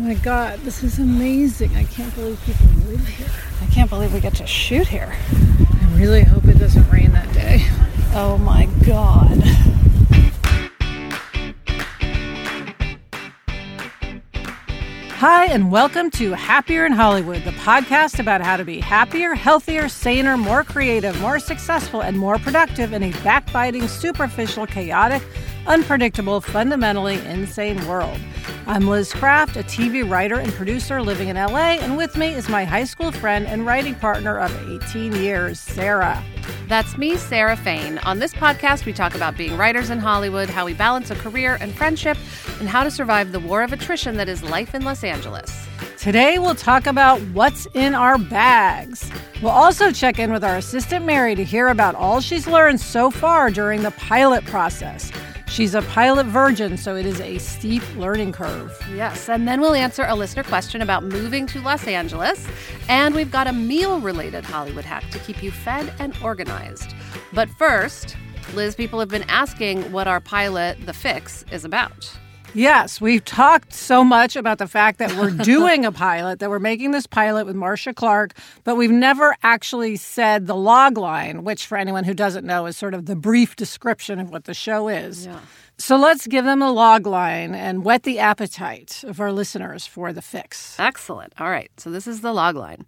my god, this is amazing. I can't believe people live here. I can't believe we get to shoot here. I really hope it doesn't rain that day. Oh my god. Hi, and welcome to Happier in Hollywood, the podcast about how to be happier, healthier, saner, more creative, more successful, and more productive in a backbiting, superficial, chaotic, unpredictable, fundamentally insane world. I'm Liz Craft, a TV writer and producer living in LA, and with me is my high school friend and writing partner of 18 years, Sarah. That's me, Sarah Fain. On this podcast, we talk about being writers in Hollywood, how we balance a career and friendship, and how to survive the war of attrition that is life in Los Angeles. Today, we'll talk about what's in our bags. We'll also check in with our assistant Mary to hear about all she's learned so far during the pilot process. She's a pilot virgin, so it is a steep learning curve. Yes, and then we'll answer a listener question about moving to Los Angeles. And we've got a meal related Hollywood hack to keep you fed and organized. But first, Liz, people have been asking what our pilot, The Fix, is about. Yes, we've talked so much about the fact that we're doing a pilot, that we're making this pilot with Marcia Clark, but we've never actually said the log line, which, for anyone who doesn't know, is sort of the brief description of what the show is. Yeah. So let's give them a log line and whet the appetite of our listeners for the fix. Excellent. All right. So this is the log line.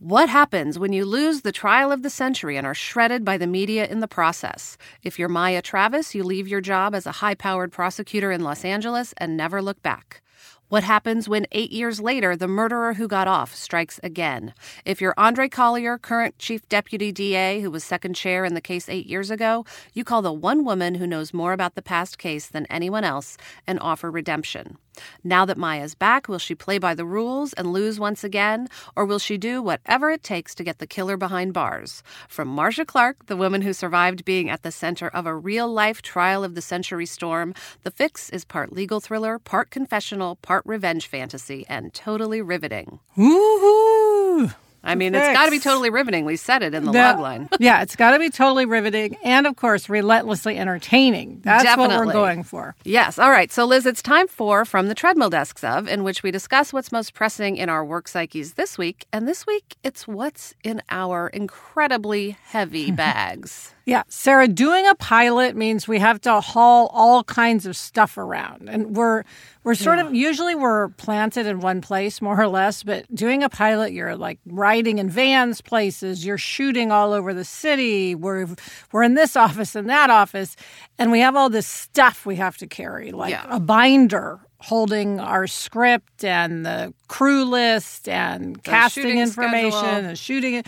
What happens when you lose the trial of the century and are shredded by the media in the process? If you're Maya Travis, you leave your job as a high powered prosecutor in Los Angeles and never look back. What happens when eight years later the murderer who got off strikes again? If you're Andre Collier, current chief deputy DA who was second chair in the case eight years ago, you call the one woman who knows more about the past case than anyone else and offer redemption. Now that Maya's back, will she play by the rules and lose once again, or will she do whatever it takes to get the killer behind bars? From Marcia Clark, the woman who survived being at the center of a real life trial of the century storm, The Fix is part legal thriller, part confessional, part revenge fantasy, and totally riveting. Woohoo! I mean, it's got to be totally riveting. We said it in the Yeah. logline. yeah, it's got to be totally riveting and, of course, relentlessly entertaining. That's what we're going for. Yes. All right. So, Liz, it's time for From the Treadmill Desks of, in which we discuss what's most pressing in our work psyches this week. And this week, it's what's in our incredibly heavy bags. Yeah, Sarah, doing a pilot means we have to haul all kinds of stuff around. And we're we're sort of usually we're planted in one place more or less, but doing a pilot you're like riding in vans places, you're shooting all over the city. We're we're in this office and that office, and we have all this stuff we have to carry, like Yeah. a binder holding our script and the crew list and casting information schedule. and shooting it.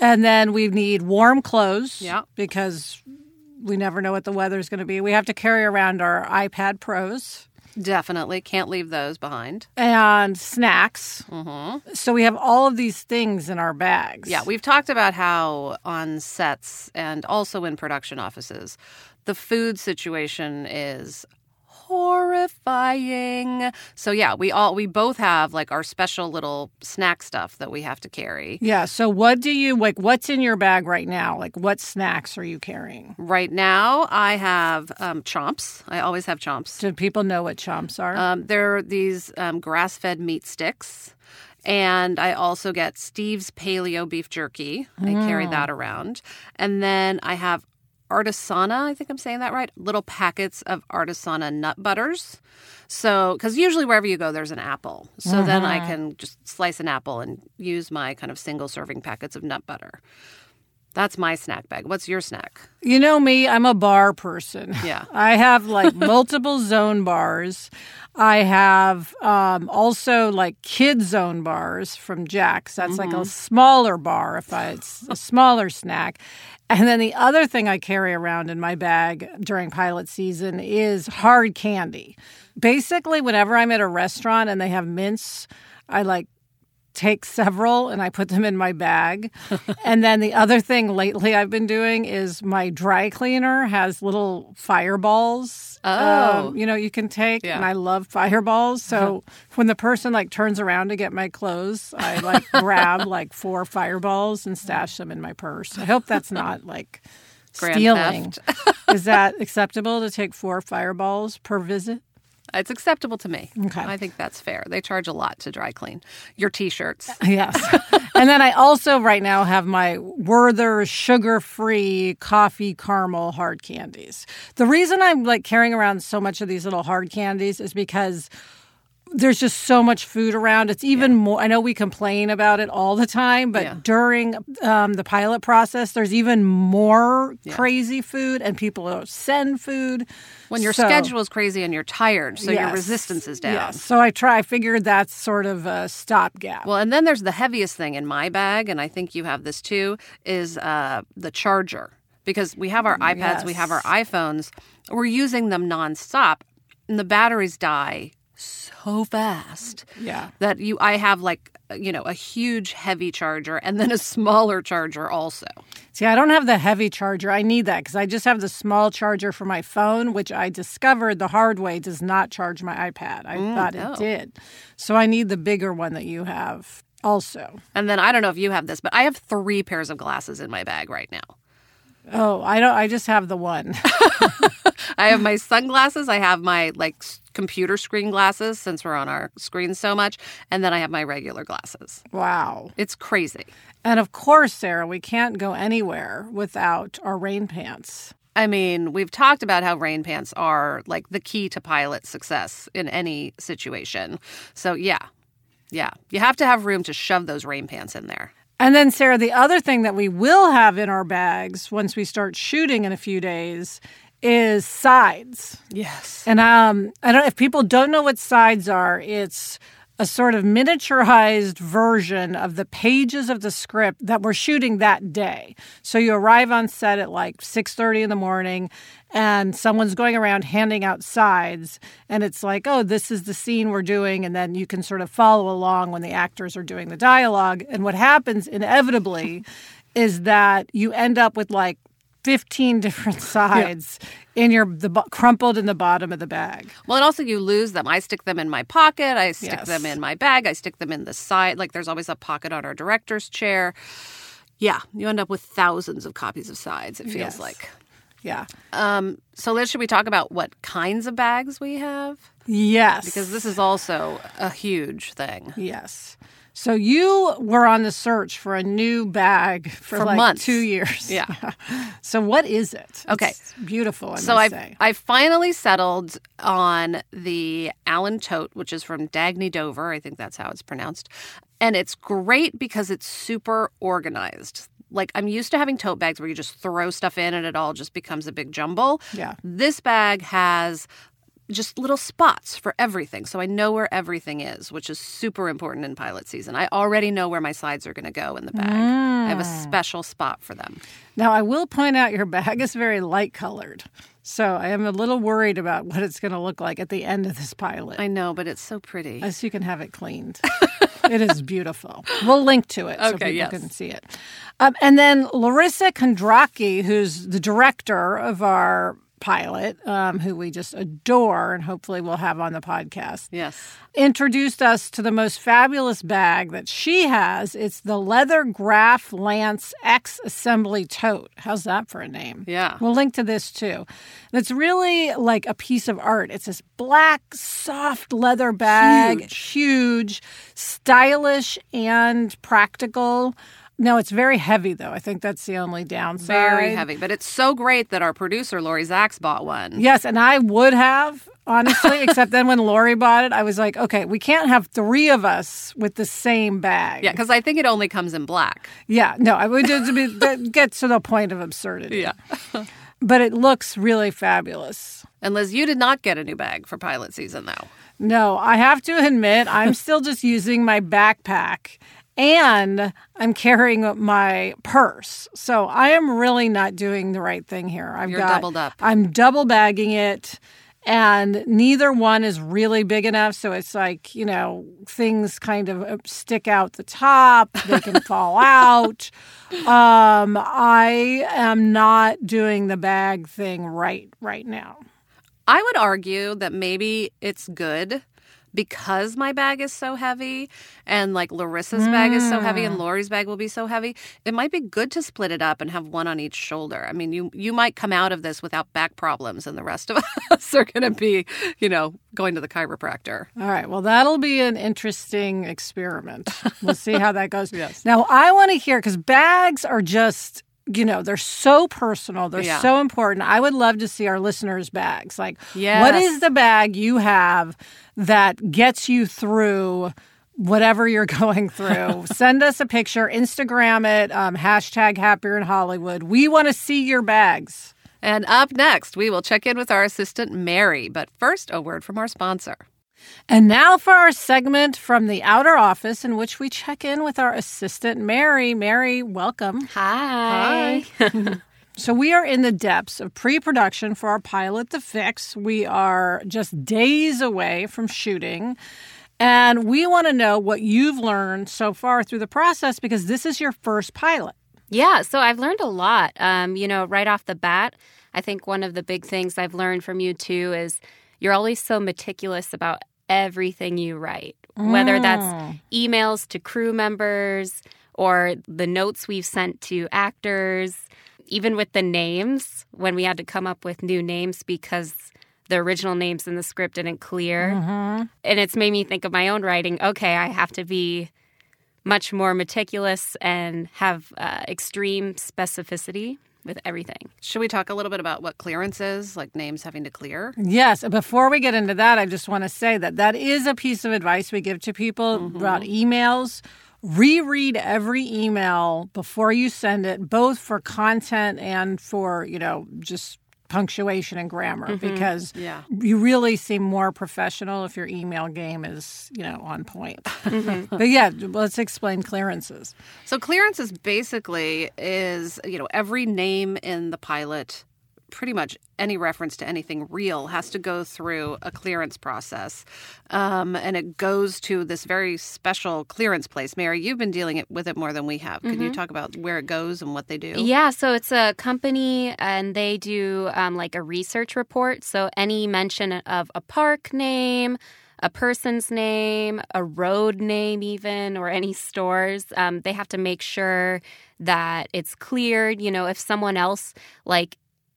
And then we need warm clothes Yeah. because we never know what the weather is going to be. We have to carry around our iPad Pros Definitely can't leave those behind. and snacks. Mm-hmm. So we have all of these things in our bags. Yeah, we've talked about how on sets and also in production offices, the food situation is horrifying. So yeah, we all we both have like our special little snack stuff that we have to carry. Yeah. So what do you like? What's in your bag right now? Like what snacks are you carrying? Right now, I have um, chomps. I always have chomps. Do people know what chomps are? Um, they're these um, grass-fed meat sticks. And I also get Steve's Paleo Beef Jerky. I carry that around. And then I have Artisana, I think I'm saying that right, little packets of Artisana nut butters. So, because usually wherever you go, there's an apple. So then I can just slice an apple and use my kind of single serving packets of nut butter. That's my snack bag. What's your snack? You know me, I'm a bar person. Yeah. I have like multiple zone bars. I have um, also like kid zone bars from Jack's. That's like a smaller bar if I, it's a smaller snack. And then the other thing I carry around in my bag during pilot season is hard candy. Basically, whenever I'm at a restaurant and they have mints, I like take several and I put them in my bag. and then the other thing lately I've been doing is my dry cleaner has little fireballs. Oh. um, you know, you can take, Yeah. and I love fireballs. So when the person like turns around to get my clothes, I like grab like four fireballs and stash them in my purse. I hope that's not like Grand stealing. is that acceptable to take four fireballs per visit? It's acceptable to me. Okay. I think that's fair. They charge a lot to dry clean your t-shirts. Yes. and then I also right now have my Werther sugar-free coffee caramel hard candies. The reason I'm like carrying around so much of these little hard candies is because there's just so much food around. It's even more. I know we complain about it all the time, but Yeah. during um, the pilot process, there's even more crazy food, and people send food When your So- schedule is crazy and you're tired, so your resistance is down. Yes. So I try. I figured that's sort of a stopgap. Well, and then there's the heaviest thing in my bag, and I think you have this too, is uh, the charger. Because we have our iPads, we have our iPhones, we're using them nonstop, and the batteries die so fast yeah. that you I have like you know a huge heavy charger and then a smaller charger also. See, I don't have the heavy charger. I need that because I just have the small charger for my phone, which I discovered the hard way does not charge my iPad. I mm, thought no. it did. So I need the bigger one that you have also. And then I don't know if you have this, but I have three pairs of glasses in my bag right now. Oh, I don't. I just have the one. I have my sunglasses. I have my like computer screen glasses since we're on our screens so much, and then I have my regular glasses. wow. It's crazy. And of course, Sarah, we can't go anywhere without our rain pants. I mean, we've talked about how rain pants are like the key to pilot success in any situation. So, yeah. Yeah. You have to have room to shove those rain pants in there. And then, Sarah, the other thing that we will have in our bags once we start shooting in a few days is sides. Yes. And um, I don't. Know if people don't know what sides are, it's a sort of miniaturized version of the pages of the script that we're shooting that day. So you arrive on set at like six thirty in the morning, and someone's going around handing out sides, and it's like, oh, this is the scene we're doing, and then you can sort of follow along when the actors are doing the dialogue. And what happens inevitably is that you end up with like 15 different sides in your the crumpled in the bottom of the bag. Well, and also you lose them. I stick them in my pocket. I stick Yes. them in my bag. I stick them in the side. Like there's always a pocket on our director's chair. Yeah, you end up with thousands of copies of sides. It feels Yes. like. Yeah. Um, so, Liz, should we talk about what kinds of bags we have? Yes. Because this is also a huge thing. yes. So you were on the search for a new bag for, For like months. 2 years. Yeah. So what is it? Okay. It's beautiful, I So I. I finally settled on the Allyn tote, which is from Dagne Dover. I think that's how it's pronounced, and it's great because it's super organized. Like I'm used to having tote bags where you just throw stuff in and it all just becomes a big jumble. Yeah. This bag has just little spots for everything. So I know where everything is, which is super important in pilot season. I already know where my slides are going to go in the bag. I have a special spot for them. Now, I will point out your bag is very light colored. So I am a little worried about what it's going to look like at the end of this pilot. I know, but it's so pretty. as you can have it cleaned. it is beautiful. We'll link to it so people yes. can see it. Um, and then Larissa Kondracki, who's the director of our pilot, um, who we just adore and hopefully we'll have on the podcast, yes. introduced us to the most fabulous bag that she has. It's the Leather Graph Lance X Assembly Tote. How's that for a name? Yeah. We'll link to this too. And it's really like a piece of art. It's this black, soft leather bag, Huge. huge, stylish, and practical. No, it's very heavy though. I think that's the only downside. Very heavy, but it's so great that our producer Lori Zacks bought one. Yes, and I would have honestly, except then when Lori bought it, I was like, okay, we can't have three of us with the same bag. Yeah, because I think it only comes in black. yeah. No, I would just be, that gets to the point of absurdity. Yeah. but it looks really fabulous. And Liz, you did not get a new bag for pilot season, though. No, I have to admit, I'm still just using my backpack and I'm carrying my purse. So I am really not doing the right thing here. I've You're got, doubled up. I'm double bagging it. And neither one is really big enough. So it's like, you know, things kind of uh, stick out the top, they can fall out. Um, I am not doing the bag thing right right now. I would argue that maybe it's good because my bag is so heavy and like Larissa's bag is so heavy and mm. Lori's bag will be so heavy, it might be good to split it up and have one on each shoulder. I mean, you you might come out of this without back problems and the rest of us are going to be, you know, going to the chiropractor. All right. Well, that'll be an interesting experiment. We'll see how that goes. yes. Now, I want to hear because bags are just you know they're so personal. They're Yeah. so important. I would love to see our listeners bags. Like what Yes. is the bag you have that gets you through whatever you're going through? Send us a picture instagram it um, hashtag happier in hollywood. We want to see your bags. And up next, we will check in with our assistant Mary, but first a word from our sponsor. And now for our segment from the outer office in which we check in with our assistant, Mary. Mary, welcome. Hi. Hi. so, we are in the depths of pre production for our pilot, The Fix. We are just days away from shooting. And we want to know what you've learned so far through the process because this is your first pilot. Yeah, so I've learned a lot. Um, you know, right off the bat, I think one of the big things I've learned from you too is you're always so meticulous about everything you write, whether that's emails to crew members or the notes we've sent to actors, even with the names when we had to come up with new names because the original names in the script didn't clear. And it's made me think of my own writing. Okay, I have to be much more meticulous and have uh, extreme specificity with everything. Should we talk a little bit about what clearance is, like names having to clear? Yes. Before we get into that, I just want to say that that is a piece of advice we give to people mm-hmm. about emails. Reread every email before you send it, both for content and for, you know, just punctuation and grammar mm-hmm. because Yeah. you really seem more professional if your email game is, you know, on point. Mm-hmm. but yeah, let's explain clearances. So clearances basically is, you know, every name in the pilot, pretty much any reference to anything real has to go through a clearance process. Um, and it goes to this very special clearance place. Mary, you've been dealing with it more than we have. Can you talk about where it goes and what they do? Yeah, so it's a company and they do um, like a research report. So any mention of a park name, a person's name, a road name, even, or any stores, um, they have to make sure that it's cleared. You know, if someone else, like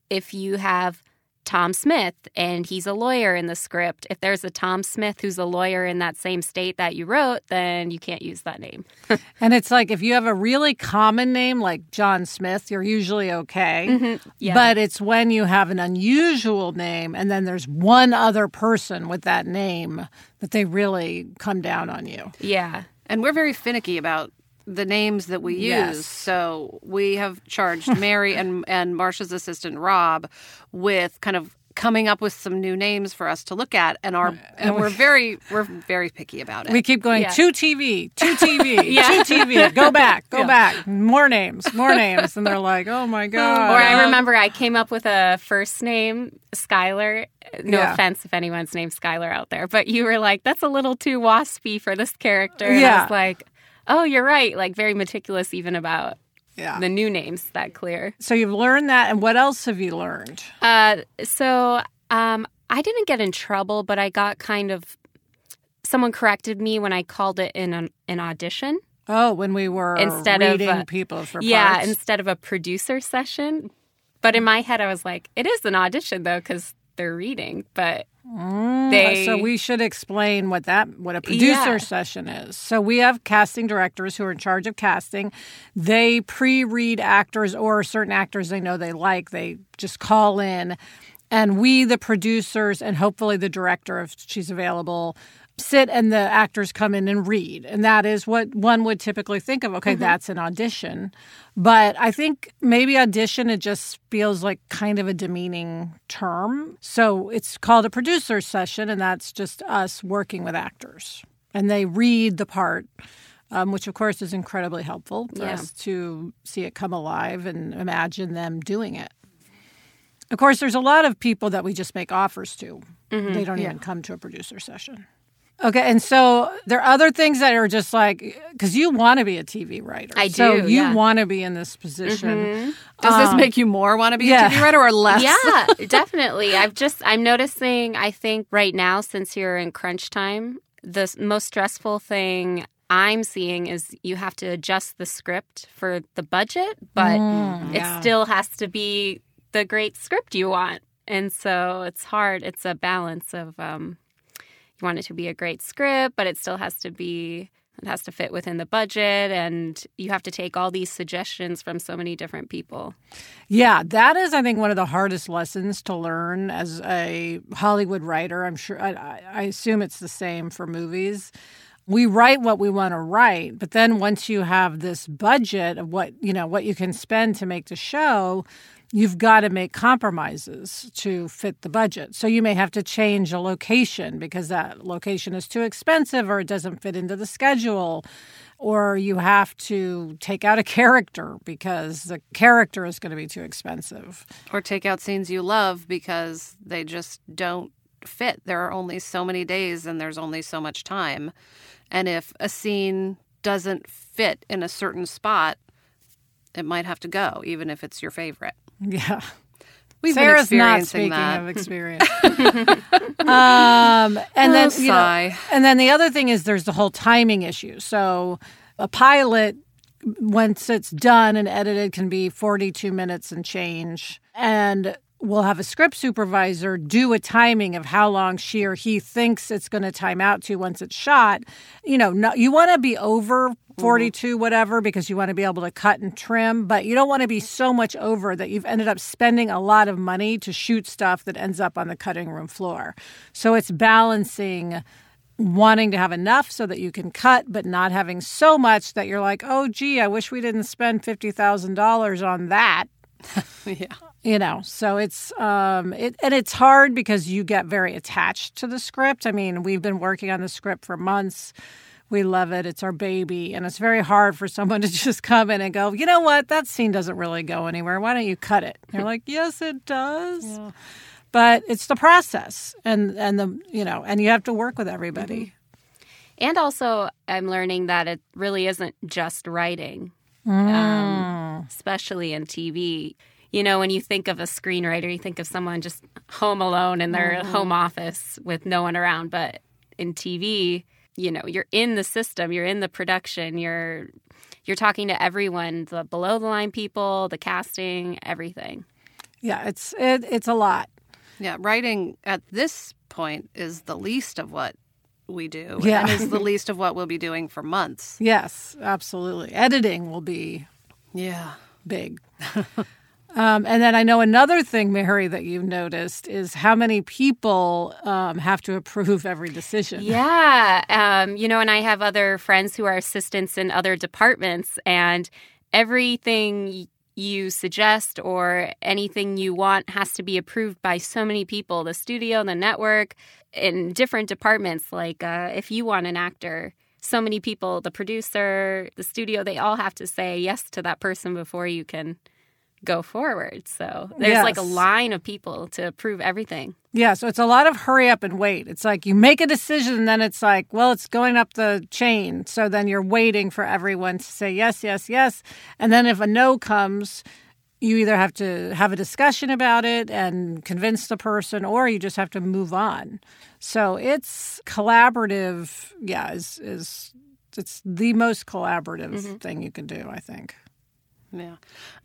if you have Tom Smith and he's a lawyer in the script, if there's a Tom Smith who's a lawyer in that same state that you wrote, then you can't use that name. And it's like if you have a really common name like John Smith, you're usually okay. Mm-hmm. Yeah. But it's when you have an unusual name and then there's one other person with that name that they really come down on you. yeah. And we're very finicky about the names that we use. Yes. So we have charged Mary and and Marcia's assistant Rob with kind of coming up with some new names for us to look at and our and we're very we're very picky about it. We keep going Yeah. to TV, to TV, Yeah. to TV. Go back, go back. More names, more names, and they're like, oh, "Oh my god!" Or I remember I came up with a first name, Skylar. No Yeah. offense if anyone's named Skylar out there, but you were like, that's a little too waspy for this character. And I Yeah. was like, oh, you're right. Like, very meticulous even about Yeah. the new names that clear. So you've learned that, and what else have you learned? Uh, so um, I didn't get in trouble, but I got kind of. Someone corrected me when I called it in an, an audition. Oh, when we were Instead of, reading uh, people for Yeah, parts. instead of a producer session. But in my head, I was like, it is an audition though, because they're reading. But Mm, they. so we should explain what that what a producer Yeah. session is. So we have casting directors who are in charge of casting. They pre-read actors or certain actors they know they like. They just call in, and we, the producers, and hopefully the director, if she's available. Sit and the actors come in and read. And that is what one would typically think of. Okay, that's an audition. But I think maybe audition, it just feels like kind of a demeaning term. So it's called a producer session, and that's just us working with actors. And they read the part, um, which of course is incredibly helpful for Yeah. us to see it come alive and imagine them doing it. Of course, there's a lot of people that we just make offers to. Mm-hmm. They don't even come to a producer session. Okay, and so there are other things that are just like because you want to be a TV writer. I So do, you yeah. want to be in this position. Does this make you more want to be yeah. a TV writer or less? yeah, definitely. I've just I'm noticing. I think right now, since you're in crunch time, the most stressful thing I'm seeing is you have to adjust the script for the budget, but Mm, it yeah. still has to be the great script you want. And so it's hard. It's a balance of um, you want it to be a great script, but it still has to be it has to fit within the budget, and you have to take all these suggestions from so many different people. Yeah, that is, I think, one of the hardest lessons to learn as a Hollywood writer. I'm sure, I, I assume it's the same for movies. We write what we want to write, but then once you have this budget of what you know what you can spend to make the show, you've got to make compromises to fit the budget. So you may have to change a location because that location is too expensive or it doesn't fit into the schedule or you have to take out a character because the character is going to be too expensive. Or take out scenes you love because they just don't fit. There are only so many days and there's only so much time. And if a scene doesn't fit in a certain spot, it might have to go, even if it's your favorite. Yeah. We've Sarah's been not speaking that. of experience. um, and then Oh, you know, and then the other thing is there's the whole timing issue. So a pilot, once it's done and edited, can be 42 minutes and change, and we'll have a script supervisor do a timing of how long she or he thinks it's going to time out to once it's shot. You know, no, you want to be over mm-hmm. 42 whatever because you want to be able to cut and trim but you don't want to be so much over that you've ended up spending a lot of money to shoot stuff that ends up on the cutting room floor so it's balancing wanting to have enough so that you can cut but not having so much that you're like oh gee i wish we didn't spend $50000 on that yeah. You know so it's um it and it's hard because you get very attached to the script. I mean we've been working on the script for months. We love it. It's our baby. And it's very hard for someone to just come in and go you know what? That scene doesn't really go anywhere. Why don't you cut it? You're like yes it does. But it's the process and and the you know and you have to work with everybody. And also, I'm learning that it really isn't just writing, Mm. um, especially in TV. You know, when you think of a screenwriter, you think of someone just home alone in their mm-hmm. home office with no one around. But in TV, you know, you're in the system, you're in the production, you're you're talking to everyone, the below the line people, the casting, everything. yeah it's it, it's a lot Yeah. Writing at this point is the least of what we do. Yeah. And is the least of what we'll be doing for months. yes absolutely editing will be Yeah. big. um, and then I know another thing, Mary, that you've noticed is how many people um, have to approve every decision. Yeah. Um, you know, and I have other friends who are assistants in other departments, and everything you suggest or anything you want has to be approved by so many people the studio, the network, in different departments. Like uh, if you want an actor, so many people, the producer, the studio, they all have to say yes to that person before you can go forward. So there's like a line of people to approve everything. Yeah, so it's a lot of hurry up and wait. It's like you make a decision and then it's like, well, it's going up the chain. So then you're waiting for everyone to say yes, yes, yes. And then if a no comes, you either have to have a discussion about it and convince the person or you just have to move on. So it's collaborative, yeah, is is it's the most collaborative mm-hmm. thing you can do, I think. Yeah.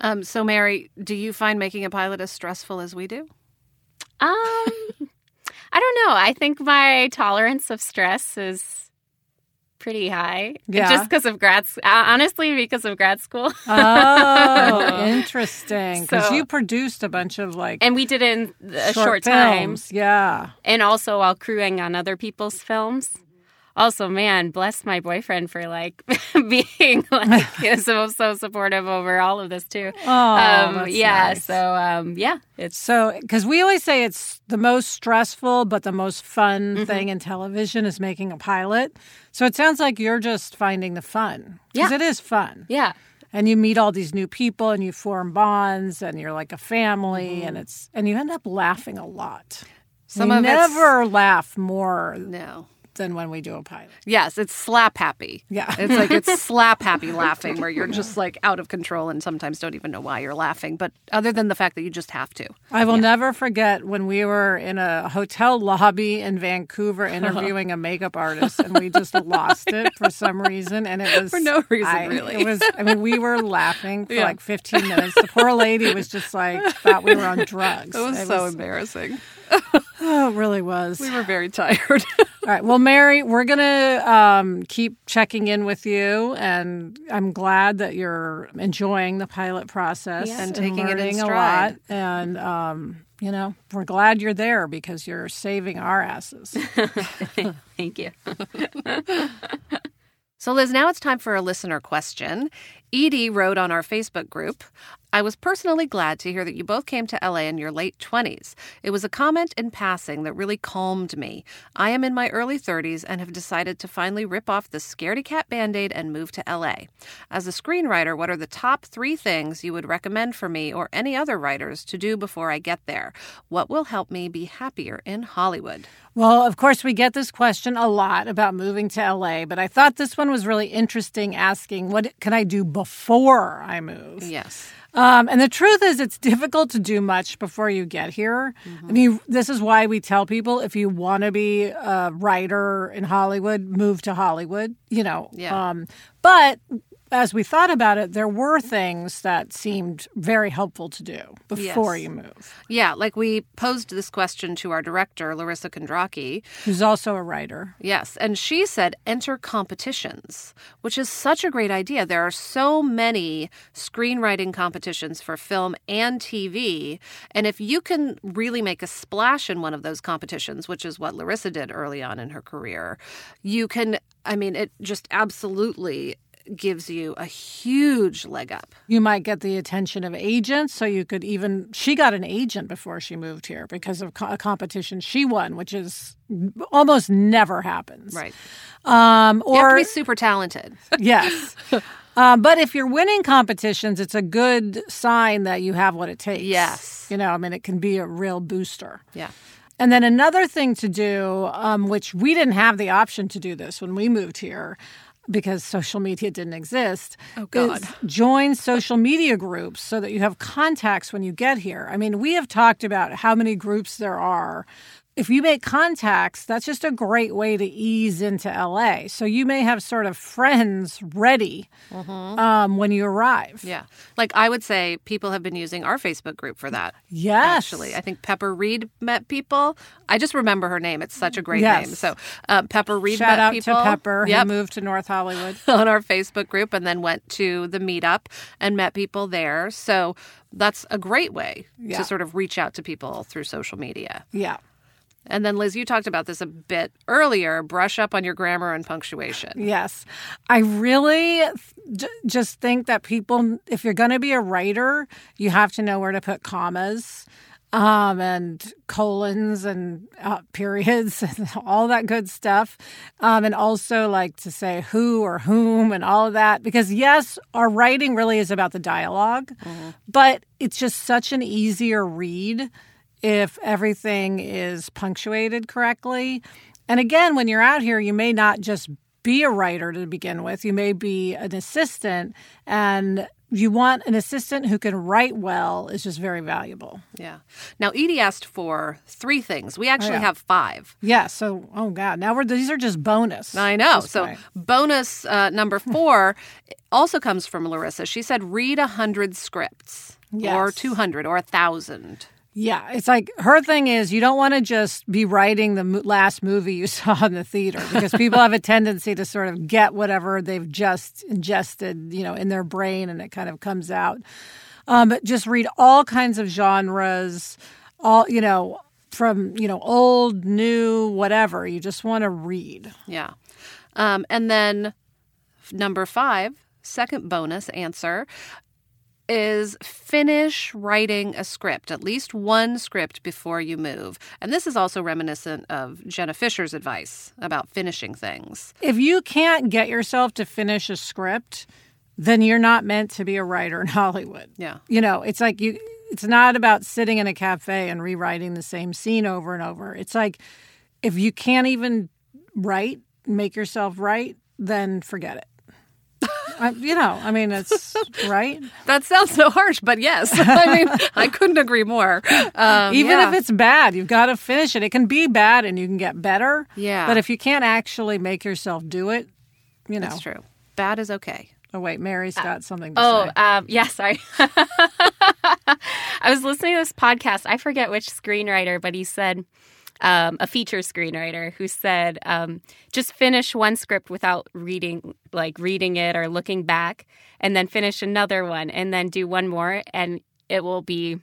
Um, so, Mary, do you find making a pilot as stressful as we do? Um, I don't know. I think my tolerance of stress is pretty high. Yeah. Just because of grad, s- uh, honestly, because of grad school. Oh, interesting. Because So- you produced a bunch of like and we did it in a short, time, films. Yeah. and also while crewing on other people's films. Also, man, bless my boyfriend for like being like so so supportive over all of this too. Oh, um, yeah. nice. So um, yeah, it's So, because we always say it's the most stressful but the most fun Mm-hmm. thing in television is making a pilot. So it sounds like you're just finding the fun because Yeah. it is fun, yeah. and you meet all these new people and you form bonds and you're like a family, Mm-hmm. and it's and you end up laughing a lot. Some you of never laugh more No. Than when we do a pilot. Yes, it's slap happy. Yeah. It's like it's slap happy laughing where you're just like out of control and sometimes don't even know why you're laughing. But other than the fact that you just have to. I will never forget when we were in a hotel lobby in Vancouver interviewing a makeup artist and we just lost it for some reason. And it was For no reason, I- really. It was, I mean, we were laughing for Yeah. like 15 minutes. The poor lady was just like, thought we were on drugs. It was so embarrassing. Oh, it really was. We were very tired. All right. Well, Mary, we're going to um, keep checking in with you. And I'm glad that you're enjoying the pilot process Yeah. And taking it in learning a stride. lot. And, um, you know, we're glad you're there because you're saving our asses. Thank you. So, Liz, now it's time for a listener question. Edie wrote on our Facebook group I was personally glad to hear that you both came to LA in your late 20s. It was a comment in passing that really calmed me. I am in my early 30s and have decided to finally rip off the scaredy cat band aid and move to LA. As a screenwriter, what are the top three things you would recommend for me or any other writers to do before I get there? What will help me be happier in Hollywood? Well, of course, we get this question a lot about moving to LA, but I thought this one was really interesting asking, what can I do before I move? Yes. Um, and the truth is, it's difficult to do much before you get here. I mean, this is why we tell people if you want to be a writer in Hollywood, move to Hollywood, you know. Yeah. Um, but as we thought about it, there were things that seemed very helpful to do before Yes. you move, Yeah, like we posed this question to our director, Larissa Kondracki. who's also a writer. Yes, and she said enter competitions, which is such a great idea. There are so many screenwriting competitions for film and TV, and if you can really make a splash in one of those competitions, which is what Larissa did early on in her career, you can I mean it just absolutely gives you a huge leg up. You might get the attention of agents, so you could even. She got an agent before she moved here because of a competition she won, which is almost never happens. Right. Um, You have to or be super talented. yes. Um, but if you're winning competitions, it's a good sign that you have what it takes. Yes. You know, I mean, it can be a real booster. yeah. And then another thing to do, um, which we didn't have the option to do this when we moved here because social media didn't exist, Oh, God. is join social media groups so that you have contacts when you get here. I mean, we have talked about how many groups there are. If you make contacts, that's just a great way to ease into LA. So you may have sort of friends ready um, when you arrive. Mm-hmm. Yeah. Like I would say people have been using our Facebook group for that. Yes. Actually, I think Pepper Reed met people. I just remember her name. It's such a great Yes. name. So uh, Pepper Reed Shout met out people. to Pepper, Yep. who moved to North Hollywood. on our Facebook group and then went to the meetup and met people there. So that's a great way Yeah. to sort of reach out to people through social media. Yeah. And then, Liz, you talked about this a bit earlier brush up on your grammar and punctuation. Yes. I really just think that people, if you're going to be a writer, you have to know where to put commas um, and colons and uh, periods and all that good stuff. Um, and also, like to say who or whom and all of that. Because, yes, our writing really is about the dialog but it's just such an easier read if everything is punctuated correctly. And again, when you're out here, you may not just be a writer to begin with, you may be an assistant, and you want an assistant who can write well is just very valuable. Yeah. Now, Edie asked for three things. We actually yeah. have five. Yeah. So, oh God, now we're these are just bonus. I know. So, point. bonus uh, number four also comes from Larissa. She said, read a hundred scripts, or two hundred, or a thousand. Yeah, it's like her thing is you don't want to just be writing the last movie you saw in the theater because people have a tendency to sort of get whatever they've just ingested, you know, in their brain and it kind of comes out. Um, but just read all kinds of genres, all you know, from you know old, new, whatever. You just want to read. Yeah. Um, and then number five, second bonus answer is finish writing a script, at least one script before you move. And this is also reminiscent of Jenna Fischer's advice about finishing things. If you can't get yourself to finish a script, then you're not meant to be a writer in Hollywood. Yeah. You know, it's like you it's not about sitting in a cafe and rewriting the same scene over and over. It's like if you can't even write, make yourself write, then forget it. I, you know, I mean, it's right. That sounds so harsh, but yes. I mean, I couldn't agree more. Um, Even yeah. if it's bad, you've got to finish it. It can be bad and you can get better. Yeah. But if you can't actually make yourself do it, you know. That's true. Bad is okay. Oh, wait, Mary's got something to Oh, say. um, yeah, sorry. I was listening to this podcast. I forget which screenwriter, but he said, um, a feature screenwriter who said, um, just finish one script without reading, like reading it or looking back, and then finish another one, and then do one more, and it will be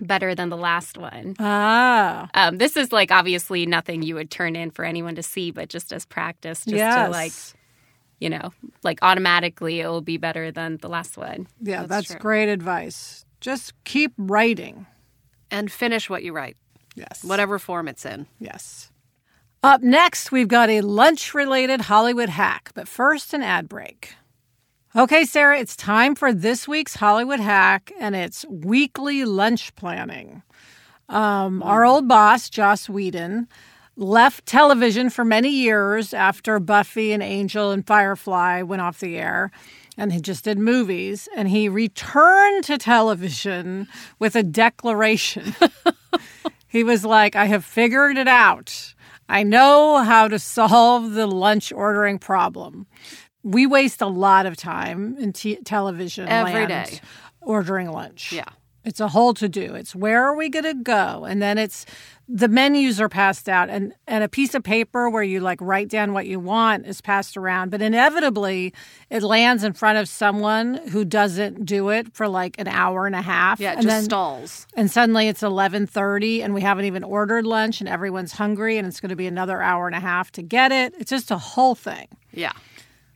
better than the last one. Ah, Um, this is like obviously nothing you would turn in for anyone to see, but just as practice, just yes. to like, you know, like automatically it will be better than the last one. yeah, That's that's, great advice. Just keep writing. And finish what you write, Yes. whatever form it's in. Yes. Up next, we've got a lunch related Hollywood hack, but first, an ad break. Okay, Sarah, it's time for this week's Hollywood hack, and it's weekly lunch planning. Um, our old boss, Joss Whedon, left television for many years after Buffy and Angel and Firefly went off the air. And he just did movies. And he returned to television with a declaration. He was like, I have figured it out. I know how to solve the lunch ordering problem. We waste a lot of time in t- television Every day. ordering lunch. Yeah. It's a whole to do. It's where are we going to go? And then it's the menus are passed out and, and a piece of paper where you like write down what you want is passed around. But inevitably it lands in front of someone who doesn't do it for like an hour and a half. Yeah, it and just then, stalls. and suddenly it's 11:30 and we haven't even ordered lunch and everyone's hungry and it's going to be another hour and a half to get it. It's just a whole thing. Yeah.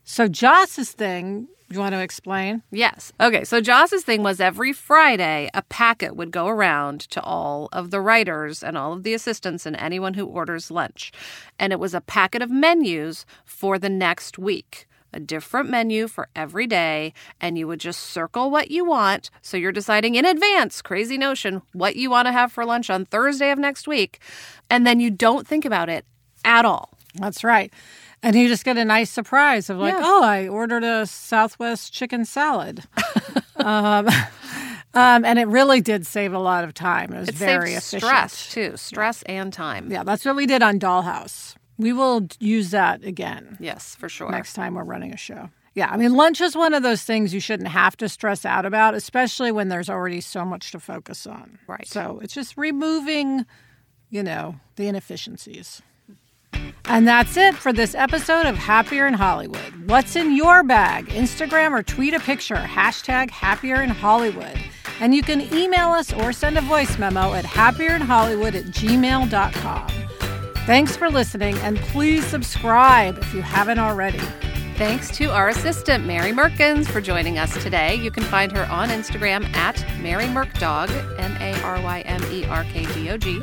So Joss's thing, you want to explain? Yes. Okay. So Joss's thing was every Friday, a packet would go around to all of the writers and all of the assistants and anyone who orders lunch. And it was a packet of menus for the next week. A different menu for every day, and you would just circle what you want. So you're deciding in advance, crazy notion, what you want to have for lunch on Thursday of next week. And then you don't think about it at all. That's right. And you just get a nice surprise of like, Yeah. oh, I ordered a Southwest chicken salad. um, um, and it really did save a lot of time. It was It very efficient. stress, too. Stress and time. Yeah, that's what we did on Dollhouse. We will use that again. Yes, for sure. next time we're running a show. Yeah, I mean, lunch is one of those things you shouldn't have to stress out about, especially when there's already so much to focus on. Right. So it's just removing, you know, the inefficiencies. And that's it for this episode of Happier in Hollywood. What's in your bag? Instagram or tweet a picture, hashtag Happier in Hollywood. And you can email us or send a voice memo at happierinhollywood at gmail.com. Thanks for listening, and please subscribe if you haven't already. Thanks to our assistant, Mary Merkins, for joining us today. You can find her on Instagram at Mary Merkdog, M A R Y M E R K D O G.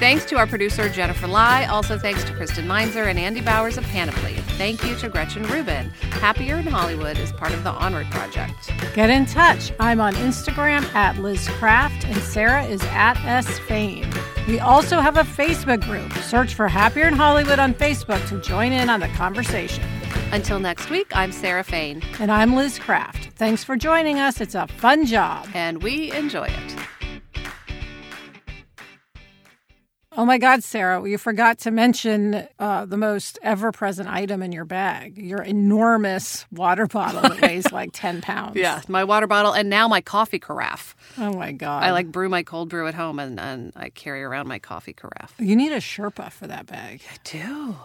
Thanks to our producer, Jennifer Lai. Also, thanks to Kristen Meinzer and Andy Bowers of Panoply. Thank you to Gretchen Rubin. Happier in Hollywood is part of the Onward Project. Get in touch. I'm on Instagram at Liz Craft, and Sarah is at S Fain. We also have a Facebook group. Search for Happier in Hollywood on Facebook to join in on the conversation. Until next week, I'm Sarah Fain, And I'm Liz Craft. Thanks for joining us. It's a fun job. and we enjoy it. Oh my God, Sarah, you forgot to mention uh, the most ever present item in your bag your enormous water bottle that weighs like 10 pounds. Yeah, my water bottle and now my coffee carafe. Oh my God. I like brew my cold brew at home and, and I carry around my coffee carafe. You need a Sherpa for that bag. I do.